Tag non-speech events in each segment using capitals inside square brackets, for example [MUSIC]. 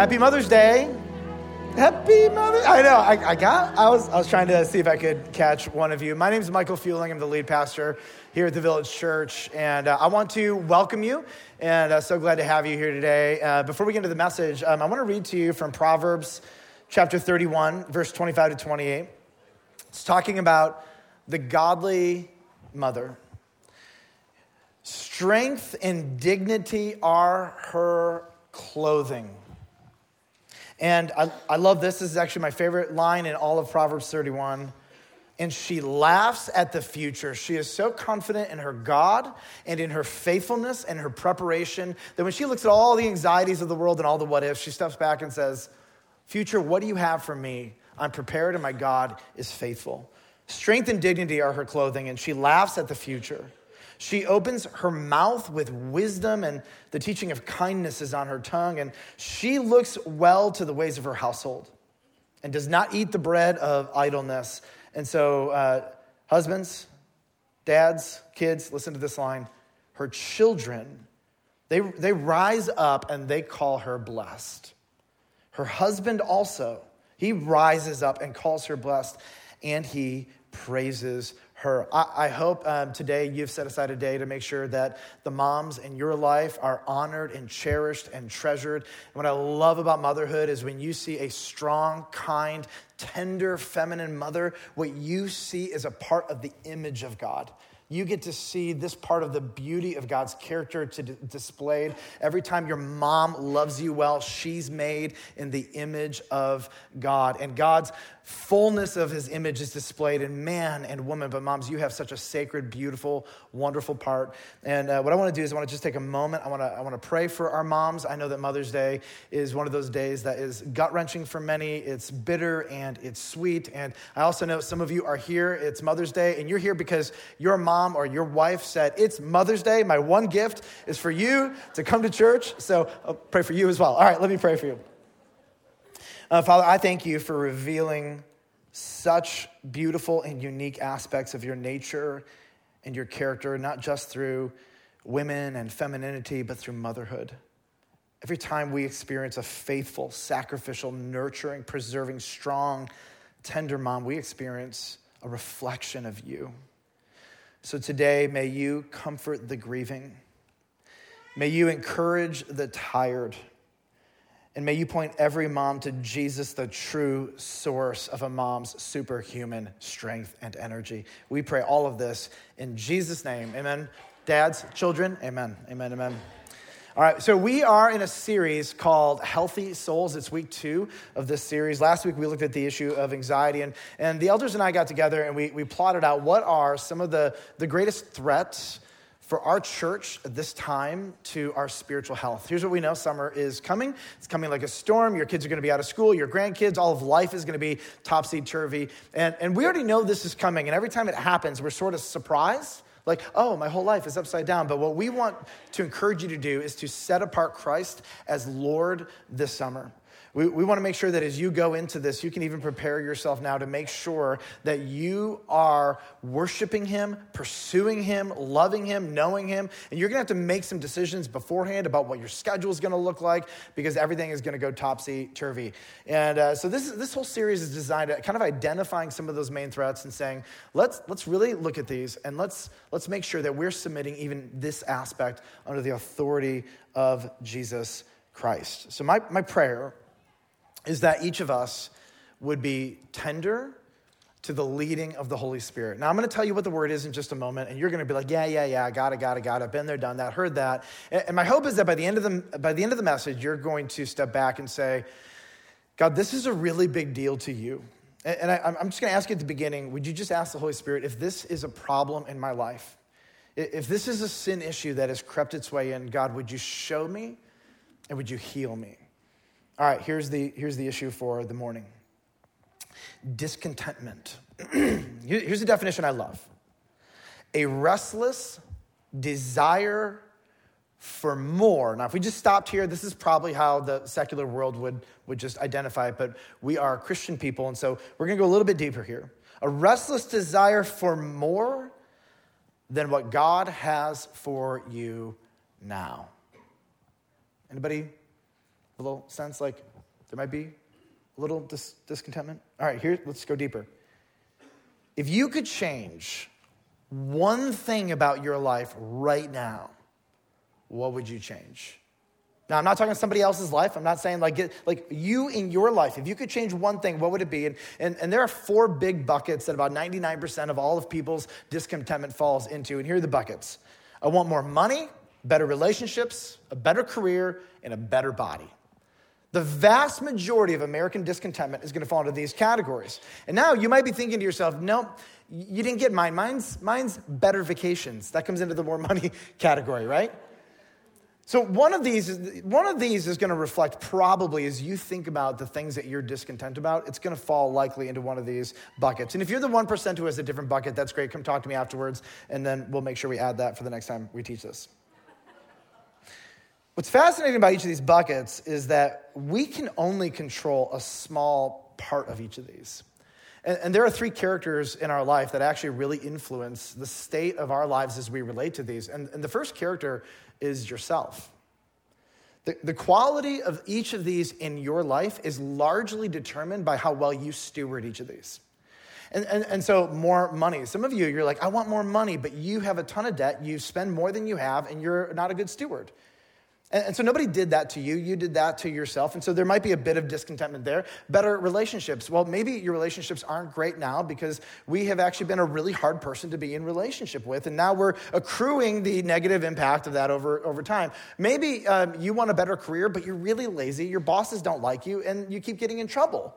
Happy Mother's Day. Happy Mother. I know. I, I, got. I was. I was trying to see if I could catch one of you. My name is Michael Fuelling. I'm the lead pastor here at the Village Church, and uh, I want to welcome you. And uh, so glad to have you here today. Uh, before we get into the message, um, I want to read to you from Proverbs chapter 31, verse 25 to 28. It's talking about the godly mother. Strength and dignity are her clothing. And I, I love this. This is actually my favorite line in all of Proverbs 31. And she laughs at the future. She is so confident in her God and in her faithfulness and her preparation that when she looks at all the anxieties of the world and all the what ifs, she steps back and says, Future, what do you have for me? I'm prepared and my God is faithful. Strength and dignity are her clothing, and she laughs at the future. She opens her mouth with wisdom, and the teaching of kindness is on her tongue. And she looks well to the ways of her household and does not eat the bread of idleness. And so, uh, husbands, dads, kids, listen to this line. Her children, they, they rise up and they call her blessed. Her husband also, he rises up and calls her blessed, and he praises her. I, I hope um, today you've set aside a day to make sure that the moms in your life are honored and cherished and treasured. And what I love about motherhood is when you see a strong, kind, tender, feminine mother, what you see is a part of the image of God you get to see this part of the beauty of God's character to d- displayed. Every time your mom loves you well, she's made in the image of God. And God's fullness of his image is displayed in man and woman. But moms, you have such a sacred, beautiful, wonderful part. And uh, what I want to do is I want to just take a moment. I want to I want to pray for our moms. I know that Mother's Day is one of those days that is gut wrenching for many. It's bitter and it's sweet. And I also know some of you are here. It's Mother's Day, and you're here because your mom or your wife said, It's Mother's Day. My one gift is for you to come to church. So I'll pray for you as well. All right, let me pray for you. Uh, Father, I thank you for revealing such beautiful and unique aspects of your nature and your character, not just through women and femininity, but through motherhood. Every time we experience a faithful, sacrificial, nurturing, preserving, strong, tender mom, we experience a reflection of you. So today, may you comfort the grieving. May you encourage the tired. And may you point every mom to Jesus, the true source of a mom's superhuman strength and energy. We pray all of this in Jesus' name. Amen. Dads, children, amen. Amen. Amen. All right, so we are in a series called Healthy Souls. It's week two of this series. Last week we looked at the issue of anxiety, and, and the elders and I got together and we, we plotted out what are some of the, the greatest threats for our church at this time to our spiritual health. Here's what we know summer is coming. It's coming like a storm. Your kids are going to be out of school, your grandkids, all of life is going to be topsy turvy. And, and we already know this is coming, and every time it happens, we're sort of surprised like, oh, my whole life is upside down. But what we want to encourage you to do is to set apart Christ as Lord this summer. We, we want to make sure that as you go into this, you can even prepare yourself now to make sure that you are worshiping Him, pursuing Him, loving Him, knowing Him. And you're going to have to make some decisions beforehand about what your schedule is going to look like because everything is going to go topsy turvy. And uh, so this, this whole series is designed at kind of identifying some of those main threats and saying, let's, let's really look at these and let's, let's make sure that we're submitting even this aspect under the authority of Jesus Christ. So, my, my prayer is that each of us would be tender to the leading of the Holy Spirit. Now, I'm going to tell you what the word is in just a moment, and you're going to be like, yeah, yeah, yeah, I got it, got it, got it. Been there, done that, heard that. And my hope is that by the end of the, by the, end of the message, you're going to step back and say, God, this is a really big deal to you. And I, am just going to ask you at the beginning would you just ask the Holy Spirit if this is a problem in my life? If this is a sin issue that has crept its way in, God, would you show me and would you heal me? All right, here's the, here's the issue for the morning discontentment. [CLEARS THROAT] here's the definition I love a restless desire for more. Now, if we just stopped here, this is probably how the secular world would, would just identify it, but we are Christian people, and so we're gonna go a little bit deeper here. A restless desire for more than what God has for you now. Anybody A little sense like there might be a little dis- discontentment? All right, here, let's go deeper. If you could change one thing about your life right now, what would you change? Now, I'm not talking somebody else's life. I'm not saying like, like you in your life. If you could change one thing, what would it be? And, and, and there are four big buckets that about 99% of all of people's discontentment falls into. And here are the buckets I want more money, better relationships, a better career, and a better body. The vast majority of American discontentment is going to fall into these categories. And now you might be thinking to yourself, no, you didn't get mine. Mine's, mine's better vacations. That comes into the more [LAUGHS] money category, right? So one of these is, one of these is going to reflect probably as you think about the things that you're discontent about, it's going to fall likely into one of these buckets. And if you're the 1% who has a different bucket, that's great. Come talk to me afterwards, and then we'll make sure we add that for the next time we teach this. What's fascinating about each of these buckets is that we can only control a small part of each of these. And, and, there are three characters in our life that actually really influence the state of our lives as we relate to these. And, and the first character is yourself. The, the quality of each of these in your life is largely determined by how well you steward each of these. And, and, and so, more money. Some of you, you're like, I want more money, but you have a ton of debt. You spend more than you have, and you're not a good steward. And, so nobody did that to you. You did that to yourself. And so there might be a bit of discontentment there. Better relationships. Well, maybe your relationships aren't great now because we have actually been a really hard person to be in relationship with. And now we're accruing the negative impact of that over, over time. Maybe um, you want a better career, but you're really lazy. Your bosses don't like you, and you keep getting in trouble.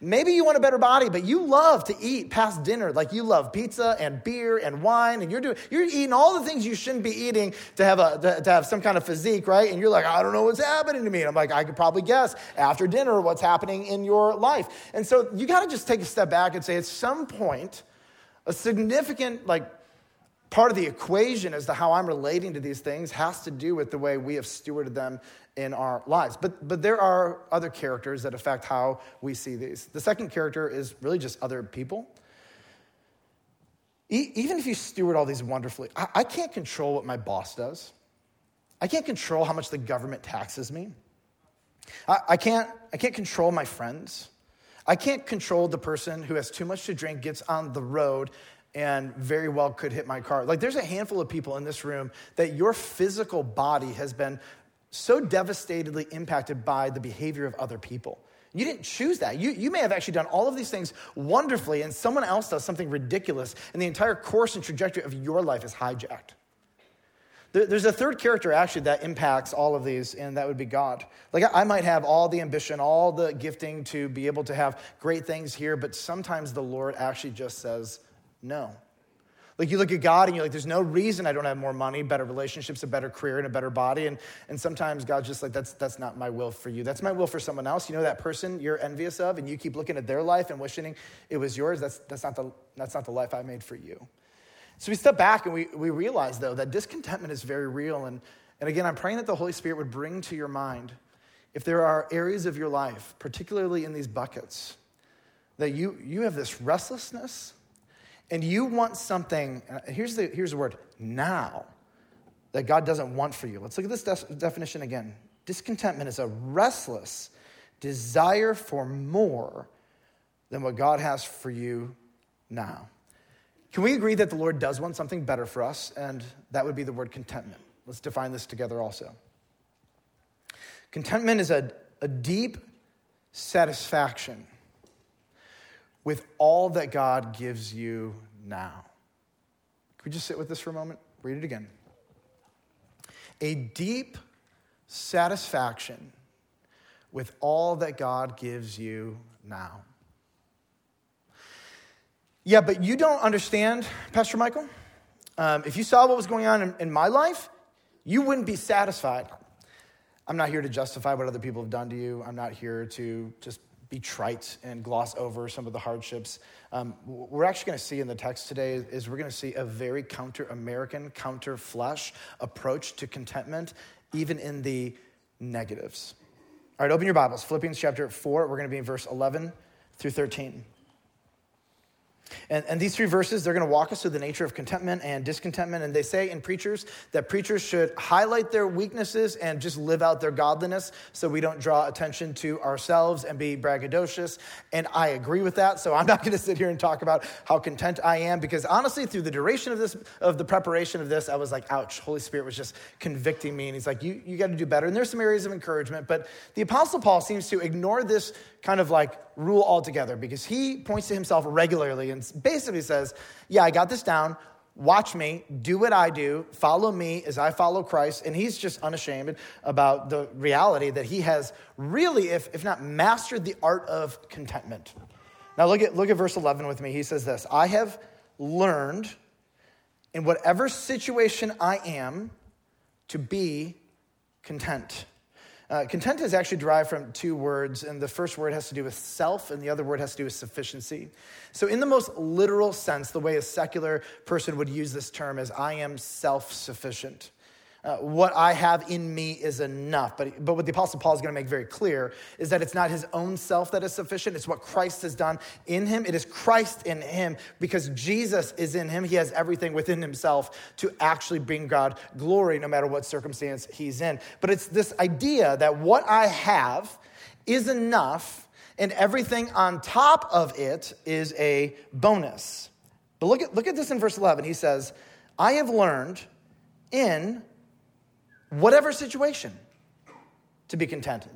Maybe you want a better body, but you love to eat past dinner. Like you love pizza and beer and wine, and you're doing you're eating all the things you shouldn't be eating to have a to, to have some kind of physique, right? And you're like, I don't know what's happening to me. And I'm like, I could probably guess after dinner what's happening in your life. And so you got to just take a step back and say, at some point, a significant like part of the equation as to how I'm relating to these things has to do with the way we have stewarded them in our lives. But, but there are other characters that affect how we see these. The second character is really just other people. E- even if you steward all these wonderfully, I, I can't control what my boss does. I can't control how much the government taxes me. I, I, can't, I can't control my friends. I can't control the person who has too much to drink, gets on the road, and very well could hit my car. Like, there's a handful of people in this room that your physical body has been so devastatedly impacted by the behavior of other people. You didn't choose that. You, you may have actually done all of these things wonderfully, and someone else does something ridiculous, and the entire course and trajectory of your life is hijacked. There's a third character actually that impacts all of these, and that would be God. Like, I might have all the ambition, all the gifting to be able to have great things here, but sometimes the Lord actually just says no. Like you look at God and you're like, there's no reason I don't have more money, better relationships, a better career, and a better body. And, and sometimes God's just like, that's, that's not my will for you. That's my will for someone else. You know that person you're envious of and you keep looking at their life and wishing it was yours? That's, that's, not, the, that's not the life I made for you. So we step back and we, we realize, though, that discontentment is very real. And, and again, I'm praying that the Holy Spirit would bring to your mind if there are areas of your life, particularly in these buckets, that you, you have this restlessness and you want something, uh, here's the, here's the word, now, that God doesn't want for you. Let's look at this de- definition again. Discontentment is a restless desire for more than what God has for you now. Can we agree that the Lord does want something better for us? And that would be the word contentment. Let's define this together also. Contentment is a, a deep satisfaction with all that God gives you now. Could we just sit with this for a moment? Read it again. A deep satisfaction with all that God gives you now. Yeah, but you don't understand, Pastor Michael. Um, if you saw what was going on in, in my life, you wouldn't be satisfied. I'm not here to justify what other people have done to you. I'm not here to just be trite and gloss over some of the hardships. Um, we're actually going to see in the text today is we're going to see a very counter-American, counter-flesh approach to contentment, even in the negatives. All right, open your Bibles. Philippians chapter 4, we're going to be in verse 11 through 13. And, and, these three verses, they're going to walk us through the nature of contentment and discontentment. And they say in preachers that preachers should highlight their weaknesses and just live out their godliness so we don't draw attention to ourselves and be braggadocious. And I agree with that. So I'm not [LAUGHS] going to sit here and talk about how content I am because honestly, through the duration of this, of the preparation of this, I was like, ouch, Holy Spirit was just convicting me. And he's like, you, you got to do better. And there's some areas of encouragement. But the Apostle Paul seems to ignore this kind of like rule altogether because he points to himself regularly and basically says, Yeah, I got this down. Watch me, do what I do, follow me as I follow Christ. And he's just unashamed about the reality that he has really, if, if not mastered the art of contentment. Now, look at, look at verse 11 with me. He says this I have learned in whatever situation I am to be content. Uh, content is actually derived from two words, and the first word has to do with self, and the other word has to do with sufficiency. So, in the most literal sense, the way a secular person would use this term is I am self sufficient. Uh, what I have in me is enough. But, but what the Apostle Paul is going to make very clear is that it's not his own self that is sufficient, it's what Christ has done in him. It is Christ in him because Jesus is in him. He has everything within himself to actually bring God glory no matter what circumstance he's in. But it's this idea that what I have is enough and everything on top of it is a bonus. But look at, look at this in verse 11. He says, I have learned in whatever situation, to be contented.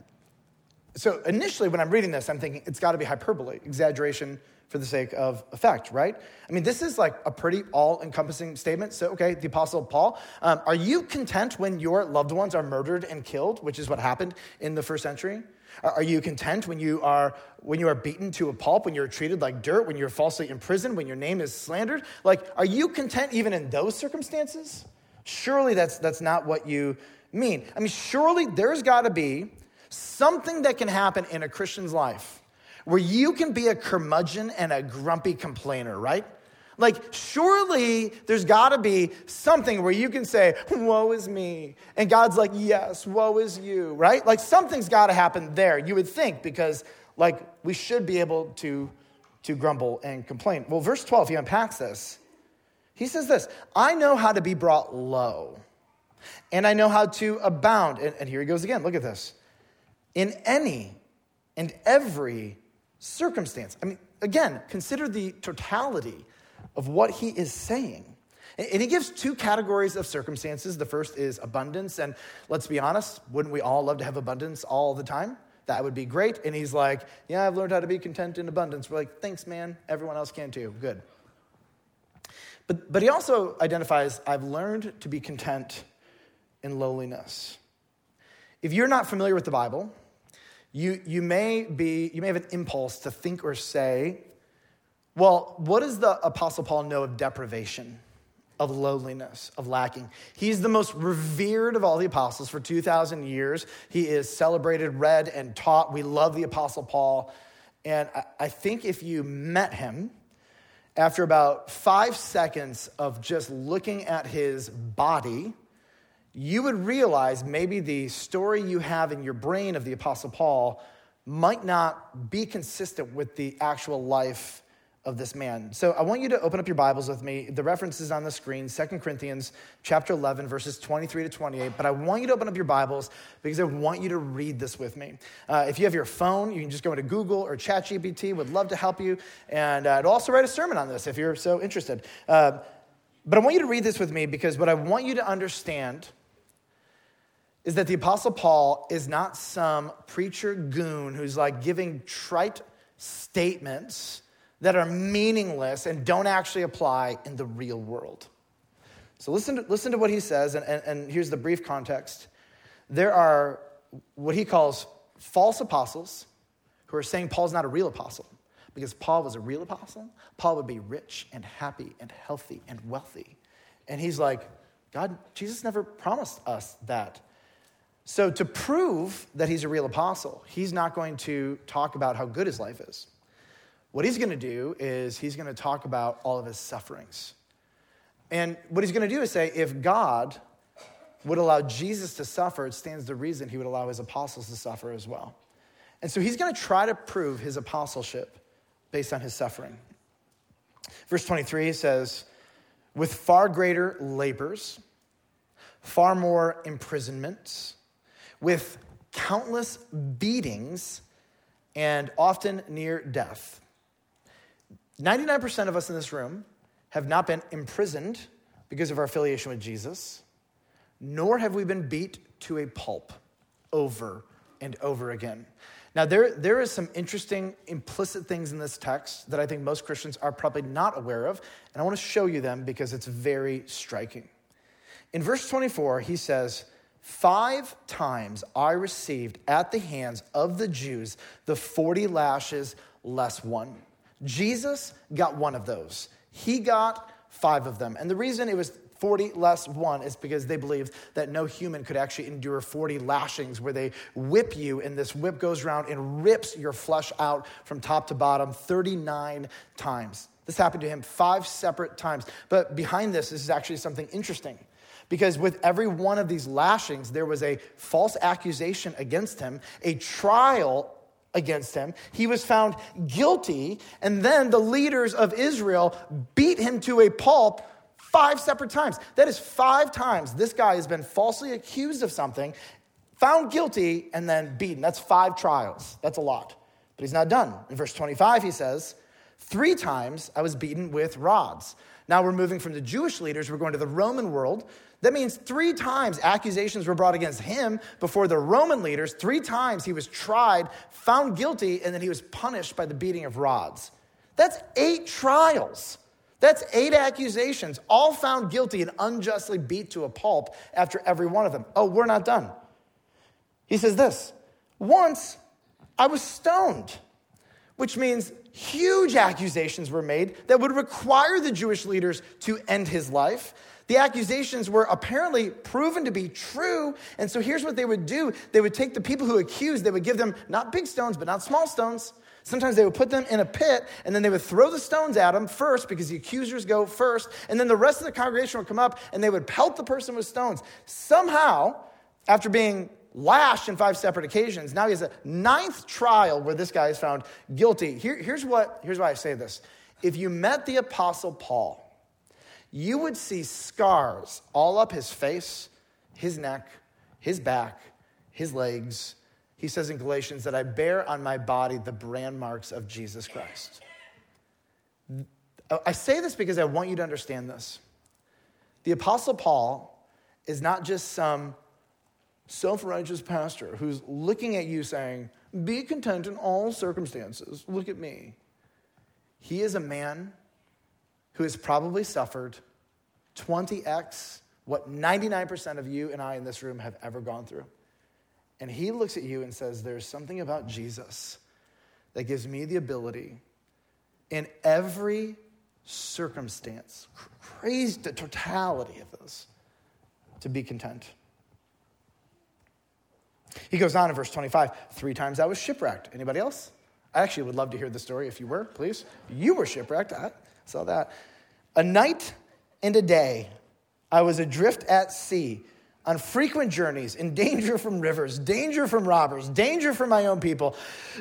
So initially, when I'm reading this, I'm thinking it's got to be hyperbole, exaggeration for the sake of effect, right? I mean, this is like a pretty all encompassing statement. So, okay, the Apostle Paul, um, are you content when your loved ones are murdered and killed, which is what happened in the first century? Are you content when you are when you are beaten to a pulp, when you're treated like dirt, when you're falsely imprisoned, when your name is slandered? Like, are you content even in those circumstances? Surely that's, that's not what you mean. I mean, surely there's got to be something that can happen in a Christian's life where you can be a curmudgeon and a grumpy complainer, right? Like, surely there's got to be something where you can say, Woe is me. And God's like, Yes, woe is you, right? Like, something's got to happen there, you would think, because, like, we should be able to, to grumble and complain. Well, verse 12, he unpacks this. He says this I know how to be brought low, and I know how to abound. And, and here he goes again. Look at this. In any and every circumstance. I mean, again, consider the totality of what he is saying. And he gives two categories of circumstances. The first is abundance. And let's be honest, wouldn't we all love to have abundance all the time? That would be great. And he's like, Yeah, I've learned how to be content in abundance. We're like, Thanks, man. Everyone else can too. Good. But, but he also identifies I've learned to be content in lowliness. If you're not familiar with the Bible, you, you, may be, you may have an impulse to think or say, well, what does the Apostle Paul know of deprivation, of lowliness, of lacking? He's the most revered of all the apostles for 2,000 years. He is celebrated, read, and taught. We love the Apostle Paul. And I, I think if you met him, after about five seconds of just looking at his body, you would realize maybe the story you have in your brain of the Apostle Paul might not be consistent with the actual life of this man. So I want you to open up your Bibles with me. The reference is on the screen, 2 Corinthians chapter 11, verses 23 to 28. But I want you to open up your Bibles because I want you to read this with me. Uh, if you have your phone, you can just go into Google or ChatGPT. Would love to help you. And uh, I'd also write a sermon on this if you're so interested. Uh, but I want you to read this with me because what I want you to understand is that the Apostle Paul is not some preacher goon who's like giving trite statements that are meaningless and don't actually apply in the real world. So listen to, listen to what he says, and, and, and here's the brief context. There are what he calls false apostles who are saying Paul's not a real apostle. Because Paul was a real apostle, Paul would be rich and happy and healthy and wealthy. And he's like, God, Jesus never promised us that. So, to prove that he's a real apostle, he's not going to talk about how good his life is. What he's going to do is he's going to talk about all of his sufferings. And what he's going to do is say, if God would allow Jesus to suffer, it stands to reason he would allow his apostles to suffer as well. And so he's going to try to prove his apostleship based on his suffering. Verse 23 says, with far greater labors, far more imprisonments, with countless beatings, and often near death. 99% of us in this room have not been imprisoned because of our affiliation with Jesus, nor have we been beat to a pulp over and over again. Now, there, there is some interesting implicit things in this text that I think most Christians are probably not aware of, and I want to show you them because it's very striking. In verse 24, he says, Five times I received at the hands of the Jews the 40 lashes less one. Jesus got one of those. He got five of them. And the reason it was 40 less one is because they believed that no human could actually endure 40 lashings where they whip you and this whip goes around and rips your flesh out from top to bottom 39 times. This happened to him five separate times. But behind this, this is actually something interesting. Because with every one of these lashings, there was a false accusation against him, a trial against him. He was found guilty, and then the leaders of Israel beat him to a pulp five separate times. That is five times this guy has been falsely accused of something, found guilty, and then beaten. That's five trials. That's a lot. But he's not done. In verse 25, he says, Three times I was beaten with rods. Now we're moving from the Jewish leaders, we're going to the Roman world. That means three times accusations were brought against him before the Roman leaders. Three times he was tried, found guilty, and then he was punished by the beating of rods. That's eight trials. That's eight accusations, all found guilty and unjustly beat to a pulp after every one of them. Oh, we're not done. He says this Once I was stoned, which means huge accusations were made that would require the Jewish leaders to end his life. The accusations were apparently proven to be true. And so here's what they would do they would take the people who accused, they would give them not big stones, but not small stones. Sometimes they would put them in a pit and then they would throw the stones at them first because the accusers go first. And then the rest of the congregation would come up and they would pelt the person with stones. Somehow, after being lashed in five separate occasions, now he has a ninth trial where this guy is found guilty. Here, here's, what, here's why I say this. If you met the Apostle Paul, you would see scars all up his face, his neck, his back, his legs. He says in Galatians that I bear on my body the brand marks of Jesus Christ. I say this because I want you to understand this. The Apostle Paul is not just some self righteous pastor who's looking at you saying, Be content in all circumstances. Look at me. He is a man who has probably suffered 20x what 99% of you and I in this room have ever gone through. And he looks at you and says, There's something about Jesus that gives me the ability in every circumstance, crazy the totality of this, to be content. He goes on in verse 25, three times I was shipwrecked. Anybody else? I actually would love to hear the story if you were, please. You were shipwrecked. I saw that. A night and a day I was adrift at sea on frequent journeys, in danger from rivers, danger from robbers, danger from my own people,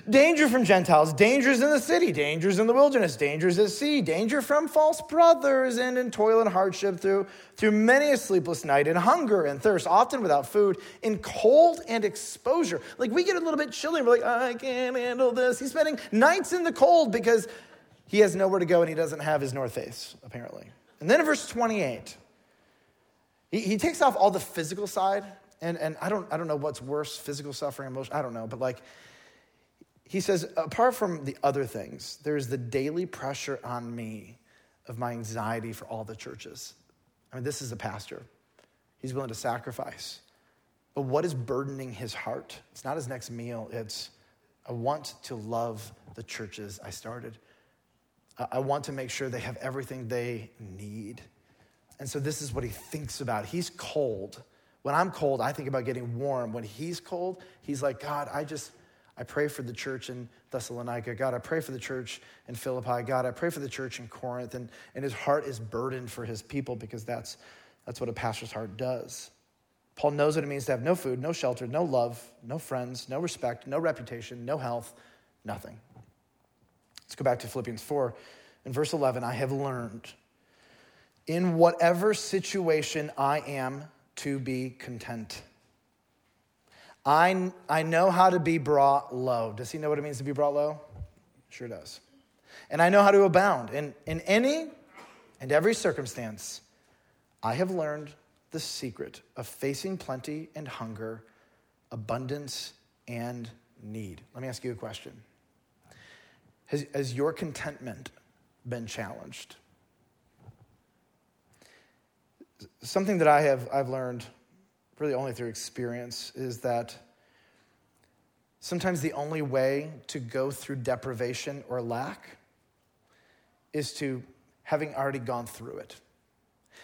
danger from Gentiles, dangers in the city, dangers in the wilderness, dangers at sea, danger from false brothers, and in toil and hardship through, through many a sleepless night, in hunger and thirst, often without food, in cold and exposure. Like we get a little bit chilly, we're like, I can't handle this. He's spending nights in the cold because he has nowhere to go and he doesn't have his North Face, apparently. And then in verse 28, he, he takes off all the physical side, and, and I, don't, I don't know what's worse physical suffering, emotion, I don't know, but like, he says, apart from the other things, there's the daily pressure on me of my anxiety for all the churches. I mean, this is a pastor. He's willing to sacrifice. But what is burdening his heart? It's not his next meal, it's I want to love the churches I started. I want to make sure they have everything they need. And so this is what he thinks about. He's cold. When I'm cold, I think about getting warm. When he's cold, he's like, God, I just, I pray for the church in Thessalonica. God, I pray for the church in Philippi. God, I pray for the church in Corinth. And, and his heart is burdened for his people because that's, that's what a pastor's heart does. Paul knows what it means to have no food, no shelter, no love, no friends, no respect, no reputation, no health, nothing. Let's go back to Philippians 4, in verse 11, I have learned in whatever situation I am to be content. I, I know how to be brought low. Does he know what it means to be brought low? Sure does. And I know how to abound. In, in any and every circumstance, I have learned the secret of facing plenty and hunger, abundance and need. Let me ask you a question Has, has your contentment been challenged? Something that I have I've learned really only through experience is that sometimes the only way to go through deprivation or lack is to having already gone through it.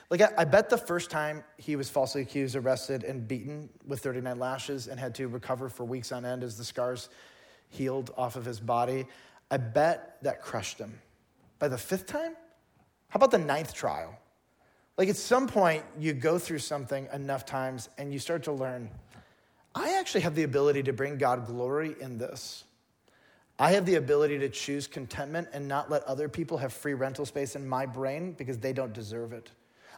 Like, I, I, bet the first time he was falsely accused, arrested, and beaten with 39 lashes and had to recover for weeks on end as the scars healed off of his body, I bet that crushed him. By the fifth time? How about the ninth trial? Like, at some point, you go through something enough times and you start to learn I actually have the ability to bring God glory in this. I have the ability to choose contentment and not let other people have free rental space in my brain because they don't deserve it.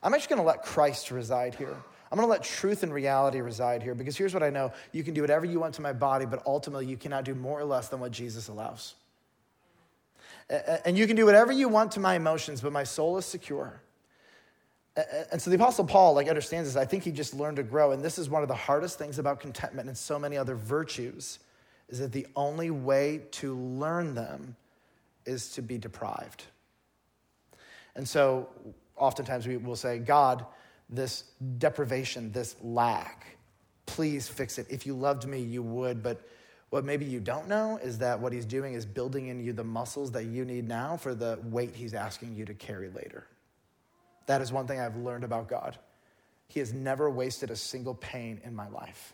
I'm actually going to let Christ reside here. I'm going to let truth and reality reside here because here's what I know you can do whatever you want to my body, but ultimately you cannot do more or less than what Jesus allows. And you can do whatever you want to my emotions, but my soul is secure. And so the Apostle Paul like understands this. I think he just learned to grow. And this is one of the hardest things about contentment and so many other virtues is that the only way to learn them is to be deprived. And so oftentimes we will say, God, this deprivation, this lack, please fix it. If you loved me, you would. But what maybe you don't know is that what he's doing is building in you the muscles that you need now for the weight he's asking you to carry later. That is one thing I've learned about God. He has never wasted a single pain in my life.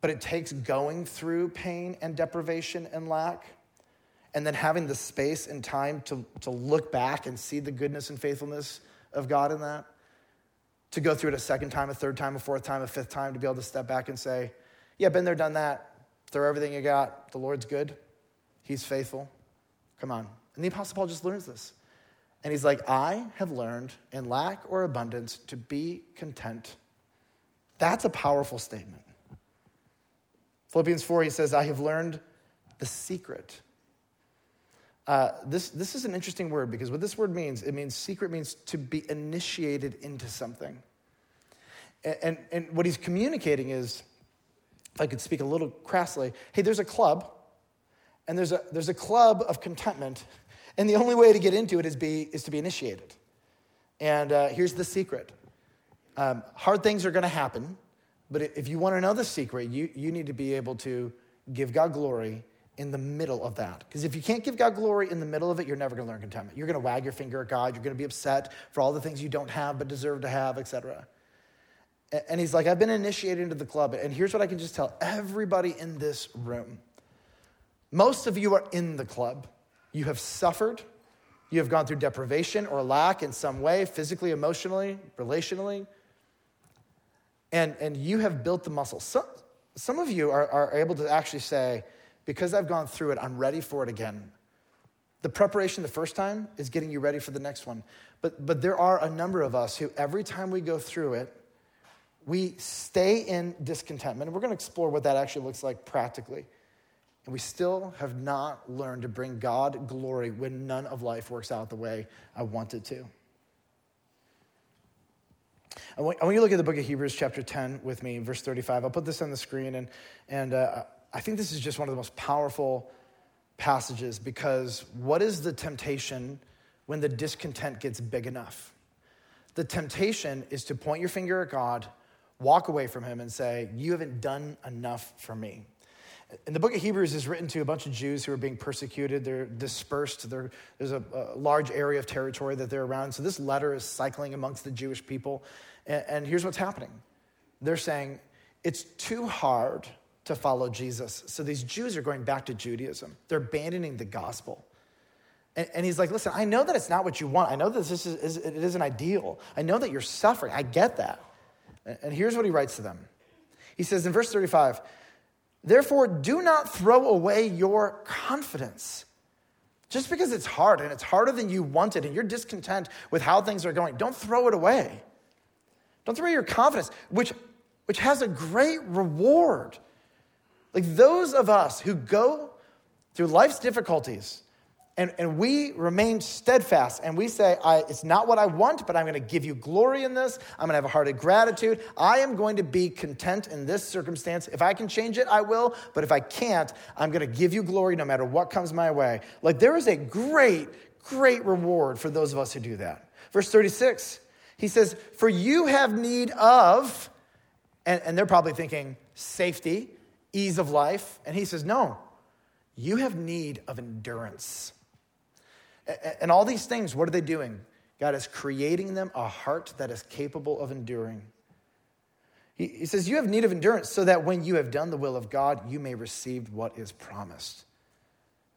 But it takes going through pain and deprivation and lack and then having the space and time to, to look back and see the goodness and faithfulness of God in that, to go through it a second time, a third time, a fourth time, a fifth time, to be able to step back and say, Yeah, been there, done that. Throw everything you got. The Lord's good. He's faithful. Come on. And the Apostle Paul just learns this. And he's like, I have learned in lack or abundance to be content. That's a powerful statement. Philippians 4, he says, I have learned the secret uh, this, this is an interesting word because what this word means, it means secret means to be initiated into something. And, and, and what he's communicating is, if I could speak a little crassly, hey, there's a club, and there's a, there's a club of contentment, and the only way to get into it is, be, is to be initiated. And uh, here's the secret um, hard things are going to happen, but if you want to know the secret, you, you need to be able to give God glory in the middle of that. Because if you can't give God glory in the middle of it, you're never going to learn contentment. You're going to wag your finger at God. You're going to be upset for all the things you don't have but deserve to have, etc. And he's like, I've been initiated into the club. And here's what I can just tell everybody in this room most of you are in the club. You have suffered. You have gone through deprivation or lack in some way, physically, emotionally, relationally. And, and you have built the muscle. Some, some of you are, are able to actually say, because I've gone through it, I'm ready for it again. The preparation the first time is getting you ready for the next one. But, but there are a number of us who, every time we go through it, we stay in discontentment. And we're going to explore what that actually looks like practically. And we still have not learned to bring God glory when none of life works out the way I want it to. I want, you to look at the book of Hebrews, chapter 10, with me, verse 35. I'll put this on the screen. And, and uh, I think this is just one of the most powerful passages because what is the temptation when the discontent gets big enough? The temptation is to point your finger at God, walk away from Him, and say, You haven't done enough for me. And the book of Hebrews is written to a bunch of Jews who are being persecuted. They're dispersed. They're, there's a, a, large area of territory that they're around. So this letter is cycling amongst the Jewish people. And, and here's what's happening they're saying, It's too hard to follow Jesus. So these Jews are going back to Judaism, they're abandoning the gospel. And, he's like, listen, I know that it's not what you want. I know that this is, is, it isn't ideal. I know that you're suffering. I get that. And here's what he writes to them. He says in verse 35, therefore do not throw away your confidence, Just because it's hard and it's harder than you wanted and you're discontent with how things are going, don't throw it away. Don't throw away your confidence, which, which has a great reward. Like those of us who go through life's difficulties and, and we remain steadfast and we say, It's not what I want, but I'm going to give you glory in this. I'm going to have a heart of gratitude. I am going to be content in this circumstance. If I can change it, I will. But if I can't, I'm going to give you glory no matter what comes my way. Like there is a great, great reward for those of us who do that. Verse 36, he says, For you have need of, and, and they're probably thinking safety, ease of life. And he says, No, you have need of endurance. And all these things, what are they doing? God is creating them a heart that is capable of enduring. He, says, You have need of endurance so that when you have done the will of God, you may receive what is promised.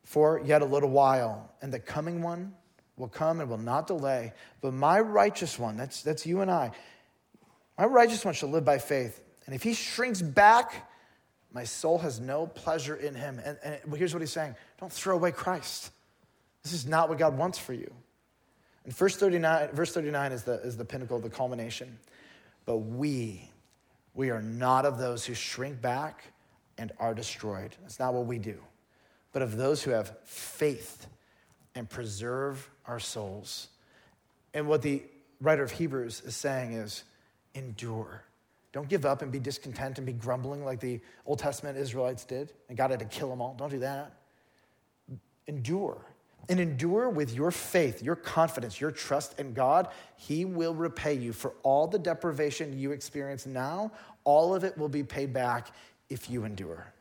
For yet a little while, and the coming one will come and will not delay. But my righteous one, that's, that's you and I, my righteous one shall live by faith. And if he shrinks back, my soul has no pleasure in him. And, and here's what he's saying don't throw away Christ. This is not what God wants for you. And verse 39, verse 39 is, the, is the pinnacle the culmination. But we, we are not of those who shrink back and are destroyed. That's not what we do. But of those who have faith and preserve our souls. And what the writer of Hebrews is saying is endure. Don't give up and be discontent and be grumbling like the Old Testament Israelites did and God had to kill them all. Don't do that. Endure and endure with your faith, your confidence, your trust in God, He will repay you for all the deprivation you experience now. All of it will be paid back if you endure.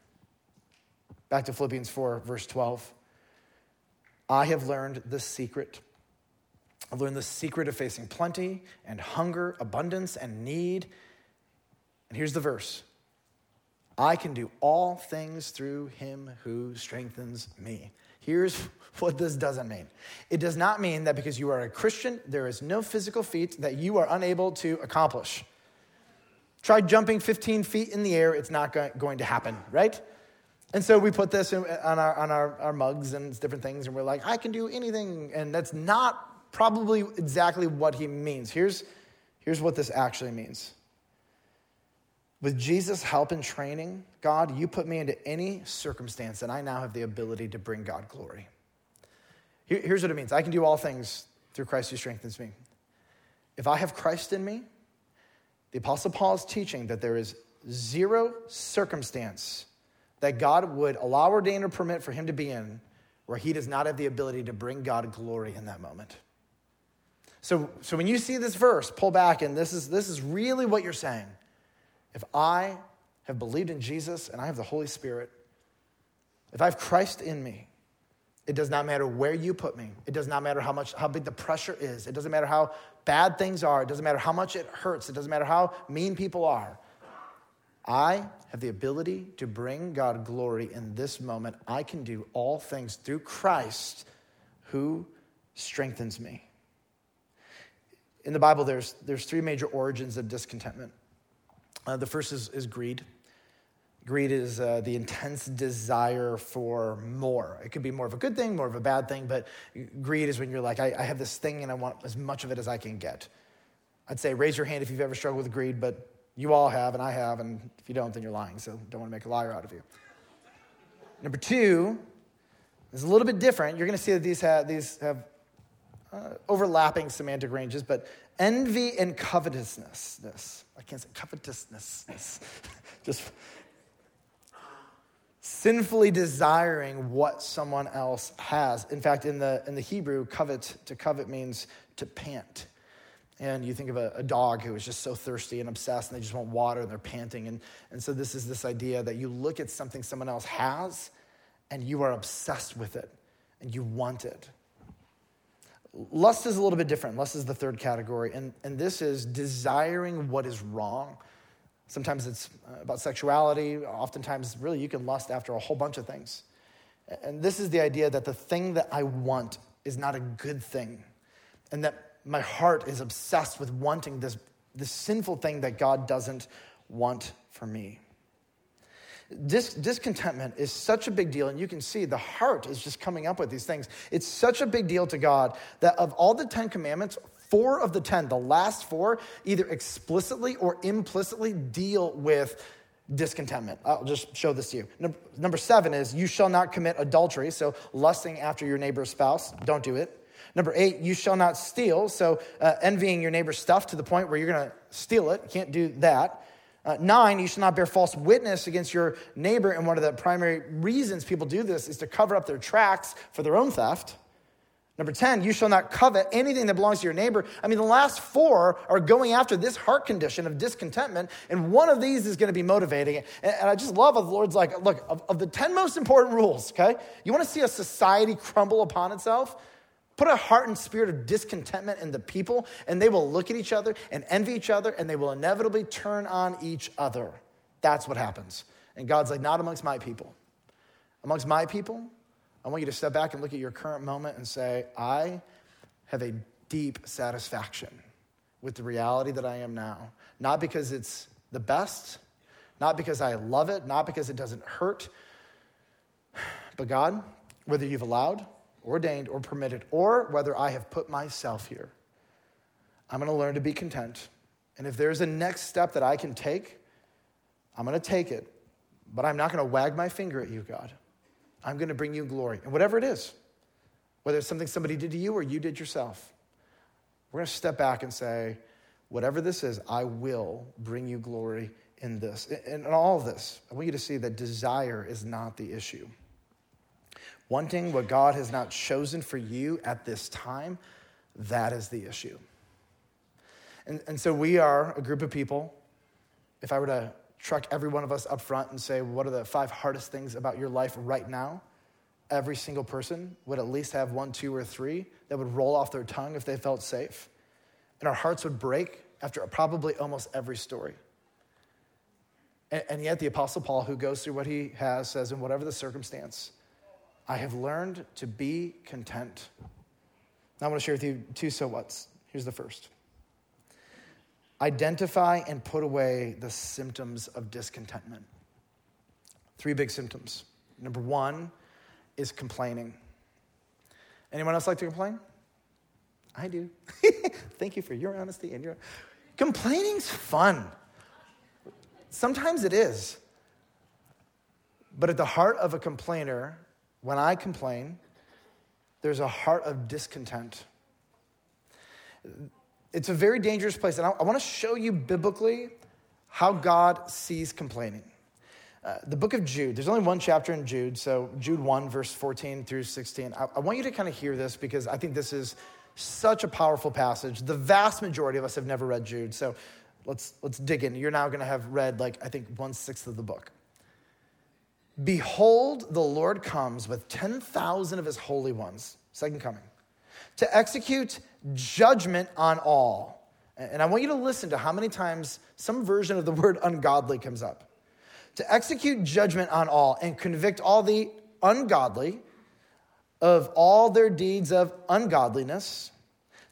Back to Philippians 4, verse 12. I have learned the secret. I've learned the secret of facing plenty and hunger, abundance and need. And here's the verse I can do all things through him who strengthens me. Here's what this doesn't mean it does not mean that because you are a Christian, there is no physical feat that you are unable to accomplish. Try jumping 15 feet in the air, it's not going to happen, right? And so we put this on, our, on our, our mugs and different things, and we're like, I can do anything. And that's not probably exactly what he means. Here's, here's what this actually means with Jesus' help and training, God, you put me into any circumstance, and I now have the ability to bring God glory. Here's what it means I can do all things through Christ who strengthens me. If I have Christ in me, the Apostle Paul is teaching that there is zero circumstance that God would allow, ordain, or permit for him to be in where he does not have the ability to bring God glory in that moment. So, so when you see this verse, pull back, and this is, this is really what you're saying. If I have believed in Jesus and I have the Holy Spirit, if I have Christ in me, it does not matter where you put me. It does not matter how much how big the pressure is. It doesn't matter how bad things are. It doesn't matter how much it hurts. It doesn't matter how mean people are. I have the ability to bring God glory in this moment. I can do all things through Christ who strengthens me. In the Bible, there's, there's three major origins of discontentment. Uh, the first is, is greed. Greed is uh, the intense desire for more. It could be more of a good thing, more of a bad thing, but greed is when you're like, I, I have this thing and I want as much of it as I can get. I'd say raise your hand if you've ever struggled with greed, but you all have, and I have, and if you don't, then you're lying, so don't want to make a liar out of you. Number two is a little bit different. You're going to see that these have, these have uh, overlapping semantic ranges, but envy and covetousness. I can't say covetousness. [LAUGHS] Just sinfully desiring what someone else has. In fact, in the in the Hebrew, covet to covet means to pant. And you think of a, a, dog who is just so thirsty and obsessed and they just want water and they're panting. And, and so, this is this idea that you look at something someone else has and you are obsessed with it and you want it. Lust is a little bit different. Lust is the third category, and, and this is desiring what is wrong. Sometimes it's uh, about sexuality. Oftentimes, really, you can lust after a whole bunch of things. And this is the idea that the thing that I want is not a good thing, and that my heart is obsessed with wanting this, this sinful thing that God doesn't want for me. Dis- discontentment is such a big deal, and you can see the heart is just coming up with these things. It's such a big deal to God that of all the Ten Commandments, four of the ten, the last four, either explicitly or implicitly deal with discontentment. I'll just show this to you. Number seven is you shall not commit adultery, so lusting after your neighbor's spouse, don't do it. Number eight, you shall not steal, so uh, envying your neighbor's stuff to the point where you're gonna steal it, can't do that. Uh, nine, you shall not bear false witness against your neighbor. And one of the primary reasons people do this is to cover up their tracks for their own theft. Number 10, you shall not covet anything that belongs to your neighbor. I mean, the last four are going after this heart condition of discontentment, and one of these is going to be motivating. And, and I just love how the Lord's like, look, of, of the 10 most important rules, okay? You want to see a society crumble upon itself? Put a heart and spirit of discontentment in the people, and they will look at each other and envy each other, and they will inevitably turn on each other. That's what happens. And God's like, not amongst my people. Amongst my people, I want you to step back and look at your current moment and say, I have a deep satisfaction with the reality that I am now. Not because it's the best, not because I love it, not because it doesn't hurt, but God, whether you've allowed, ordained, or permitted, or whether I have put myself here, I'm gonna learn to be content. And if there's a next step that I can take, I'm gonna take it. But I'm not gonna wag my finger at you, God. I'm going to bring you glory. And whatever it is, whether it's something somebody did to you or you did yourself, we're going to step back and say, whatever this is, I will bring you glory in this. And in all of this, I want you to see that desire is not the issue. Wanting what God has not chosen for you at this time, that is the issue. And, and so we are a group of people. If I were to truck every one of us up front and say, What are the five hardest things about your life right now? Every single person would at least have one, two, or three that would roll off their tongue if they felt safe. And our hearts would break after probably almost every story. And, and yet, the Apostle Paul, who goes through what he has, says, In whatever the circumstance, I have learned to be content. Now, I want to share with you two so what's. Here's the first identify and put away the symptoms of discontentment. Three big symptoms. Number one is complaining. Anyone else like to complain? I do. [LAUGHS] Thank you for your honesty and your complaining's fun. Sometimes it is. But at the heart of a complainer, when I complain, there's a heart of discontent it's a very dangerous place. And I, I want to show you biblically how God sees complaining. Uh, the book of Jude, there's only one chapter in Jude, so Jude 1, verse 14 through 16. I, I want you to kind of hear this because I think this is such a powerful passage. The vast majority of us have never read Jude, so let's, let's dig in. You're now going to have read, like, I think one sixth of the book. Behold, the Lord comes with 10,000 of his holy ones, second coming to execute judgment on all. And I want you to listen to how many times some version of the [LAUGHS] word ungodly comes up. To execute judgment on all and convict all the ungodly of all their deeds of ungodliness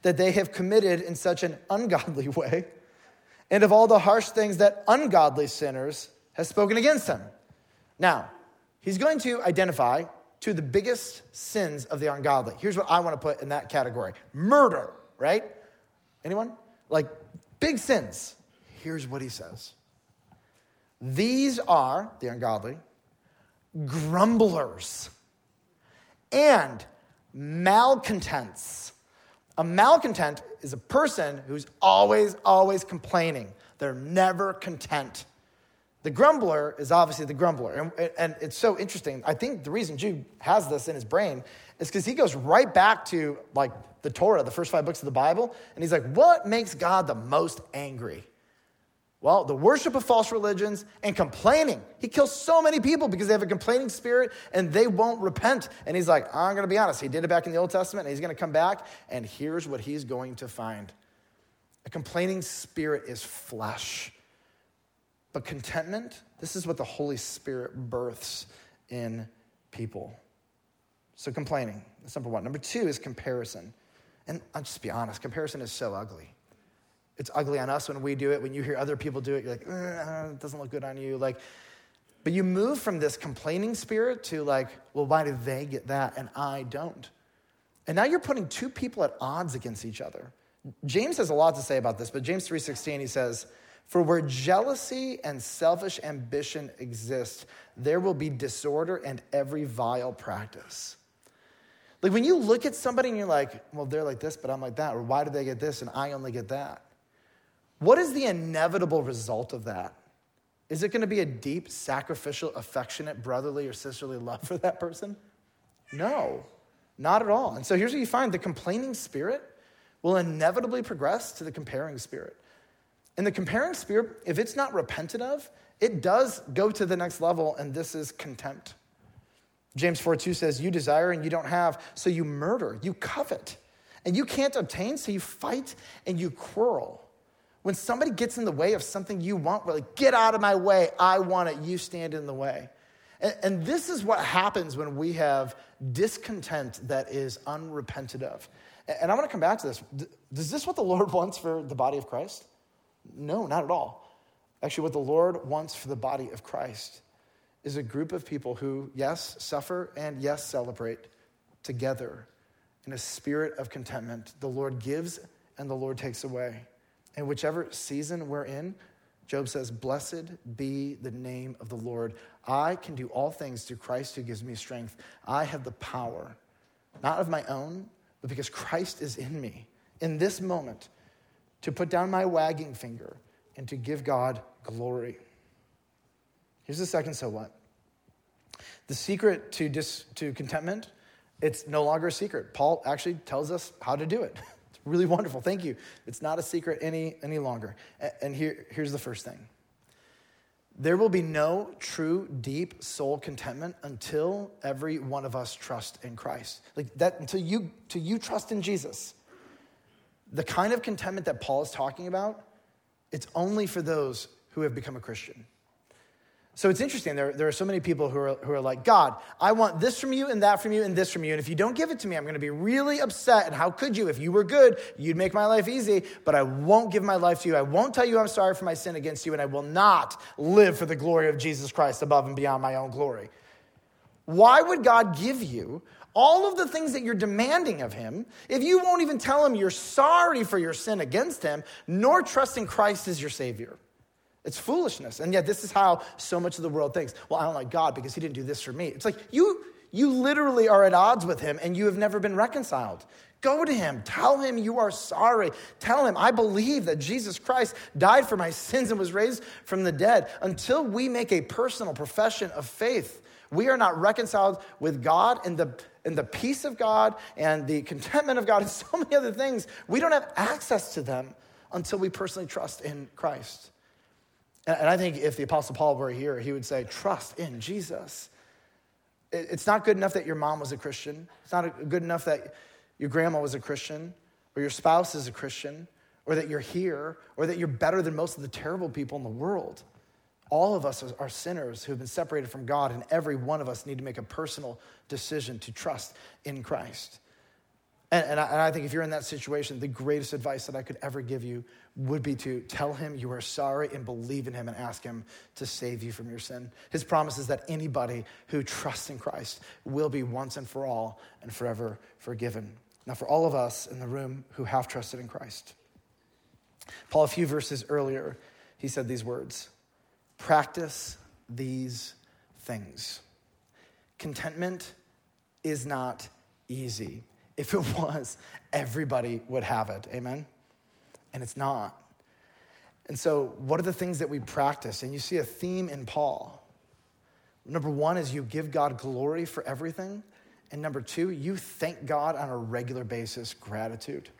that they have committed in such an ungodly [LAUGHS] way, and of all the harsh things that ungodly sinners have spoken against him. Now, he's going two identify to the biggest sins of the ungodly. Here's what I want to put in that category murder, right? Anyone? Like big sins. Here's what he says These are, the ungodly, grumblers and malcontents. A malcontent is a person who's always, always complaining. They're never content. The grumbler is obviously the grumbler. And, and it's so interesting. I think the reason Jude has this in his brain is because he goes right back to like the Torah, the first five books of the Bible, and he's like, what makes God the most angry? Well, the worship of false religions and complaining. He kills so many people because they have a complaining spirit and they won't repent. And he's like, I'm going to be honest. He did it back in the Old Testament and he's going to come back, and here's what he's going to find a complaining spirit is flesh. But contentment, this is what the Holy Spirit births in people. So complaining, that's number one. Number two is comparison. And I'll just be honest, comparison is so ugly. It's ugly on us when we do it. When you hear other people do it, you're like, uh, it doesn't look good on you. Like, But you move from this complaining spirit to like, well, why do they get that and I don't? And now you're putting two people at odds against each other. James has a lot to say about this, but James 3:16 he says, "For where jealousy and selfish ambition exist, there will be disorder and every vile practice." Like when you look at somebody and you're like, "Well, they're like this, but I'm like that," or "Why do they get this and I only get that?" What is the inevitable result of that? Is it to be a deep, sacrificial, affectionate, brotherly, or sisterly love for that person? No, not at all. And so here's what you find the complaining spirit will inevitably progress to the comparing spirit. And the comparing spirit, if it's not repented of, it does go to the next level, and this is contempt. James 4 2 says, You desire and you don't have, so you murder, you covet. And you can't obtain, so you fight and you quarrel. When somebody gets in the way of something you want, we're like, Get out of my way, I want it, you stand in the way. And, and this is what happens when we have discontent that is unrepented of. And I want to come back to this. Is this what the [LAUGHS] Lord wants for the body of Christ? No, not at all. Actually, what the Lord wants for the body of Christ is a group of people who, yes, suffer and yes, celebrate together in a spirit of contentment. The Lord gives and the Lord takes away. And whichever season we're in, Job says, Blessed be the name of the Lord. I can do all things through Christ who gives me strength. I have the power, not of my own, but because Christ is in me in this moment to put down my wagging finger and to give God glory. Here's the second so what. The secret to, dis, to contentment, it's no longer a secret. Paul actually tells us how to do it. [LAUGHS] It's really wonderful. Thank you. It's not a secret any, any longer. And here, here's the first thing there will be no true, deep soul contentment until every one of us trust in Christ. Like that, until you, until you trust in Jesus. The kind of contentment that Paul is talking about, it's only for those who have become a Christian. So it's interesting. There, there are so many people who are, who are like, God, I want this from you and that from you and this from you. And if you don't give it to me, I'm going to be really upset. And how could you? If you were good, you'd make my life easy. But I won't give my life to you. I won't tell you I'm sorry for my sin against you. And I will not live for the glory of Jesus Christ above and beyond my own glory. Why would God give you all of the things that you're demanding of him if you won't even tell him you're sorry for your sin against him, nor trust in Christ as your Savior? It's foolishness. And yet, this is how so much of the world thinks. Well, I don't like God because he didn't do this for me. It's like you, you literally are at odds with him and you have never been reconciled. Go to him. Tell him you are sorry. Tell him, I believe that Jesus Christ died for my sins and was raised from the dead. Until we make a personal profession of faith, we are not reconciled with God and the, and the peace of God and the contentment of God and [LAUGHS] so many other things. We don't have access to them until we personally trust in Christ. And I think if the Apostle Paul were here, he would say, trust in Jesus. It's not good enough that your mom was a Christian. It's not good enough that your grandma was a Christian, or your spouse is a Christian, or that you're here, or that you're better than most of the terrible people in the world. All of us are sinners who have been separated from God, and every one of us need to make a personal decision to trust in Christ. And, and, I, and, I, think if you're in that situation, the greatest advice that I could ever give you would be to tell him you are sorry and believe in him and ask him to save you from your sin. His promise is that anybody who trusts in Christ will be once and for all and forever forgiven. Now, for all of us in the room who have trusted in Christ, Paul, a few verses earlier, he said these words Practice these things. Contentment is not easy. If it [LAUGHS] was, everybody would have it. Amen? And it's not. And so, what are the things that we practice? And you see a theme in Paul. Number one is you give God glory for everything. And number two, you thank God on a regular basis, gratitude.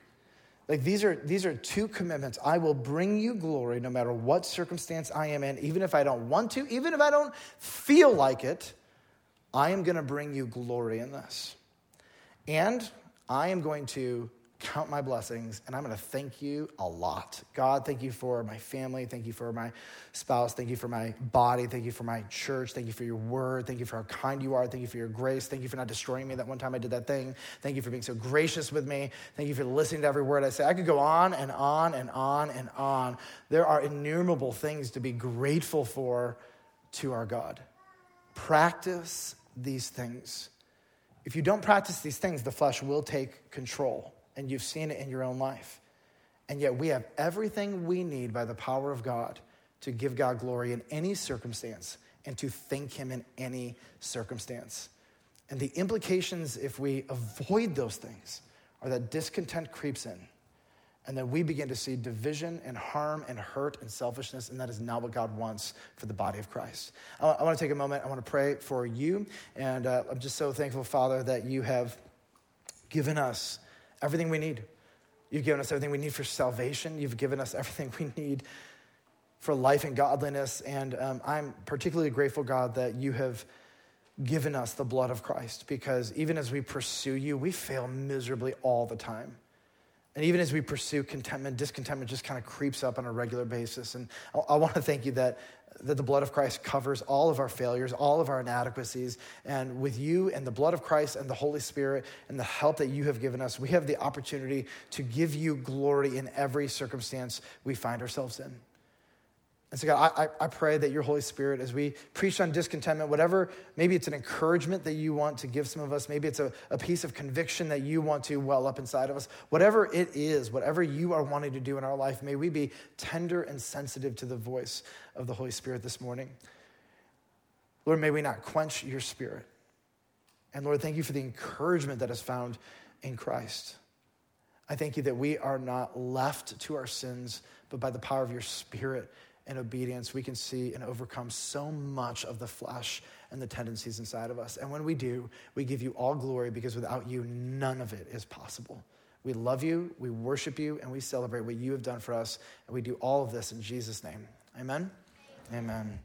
Like these are these are two commitments. I will bring you glory no matter what circumstance I am in, even if I don't want to, even if I don't feel like it. I am going to bring you glory in this. And I am going to count my blessings and I'm going to thank you a lot. God, thank you for my family. Thank you for my spouse. Thank you for my body. Thank you for my church. Thank you for your word. Thank you for how kind you are. Thank you for your grace. Thank you for not destroying me that one time I did that thing. Thank you for being so gracious with me. Thank you for listening to every word I say. I could go on and on and on and on. There are innumerable things to be grateful for to our God. practice these things. If you don't practice these things, the flesh will take control, and you've seen it in your own life. And yet, we have everything we need by the power of God to give God glory in any circumstance and to thank Him in any circumstance. And the implications, if we avoid those things, are that discontent creeps in. And then we begin to see division and harm and hurt and selfishness, and that is not what God wants for the body of Christ. I, I want to take a moment. I want to pray for you. And uh, I'm just so thankful, Father, that you have given us everything we need. You've given us everything we need for salvation. You've given us everything we need for life and godliness. And um, I'm particularly grateful, God, that you have given us the blood of Christ because even as we pursue you, we fail miserably all the time. And even as we pursue contentment, discontentment just kind of creeps up on a regular basis. And I, I want to thank you that, that the blood of Christ covers all of our failures, all of our inadequacies. And with you and the blood of Christ and the Holy Spirit and the help that you have given us, we have the opportunity to give you glory in every circumstance we find ourselves in. And so, God, I, I pray that your Holy Spirit, as we preach on discontentment, whatever, maybe it's an encouragement that you want to give some of us, maybe it's a, a piece of conviction that you want to well up inside of us, whatever it is, whatever you are wanting to do in our life, may we be tender and sensitive to the voice of the Holy Spirit this morning. Lord, may we not quench your spirit. And Lord, thank you for the encouragement that is found in Christ. I thank you that we are not left to our sins, but by the power of your spirit, and obedience, we can see and overcome so much of the flesh and the tendencies inside of us. And when we do, we give you all glory because without you, none of it is possible. We love you, we worship you, and we celebrate what you have done for us. And we do all of this in Jesus' name. Amen. Amen. Amen.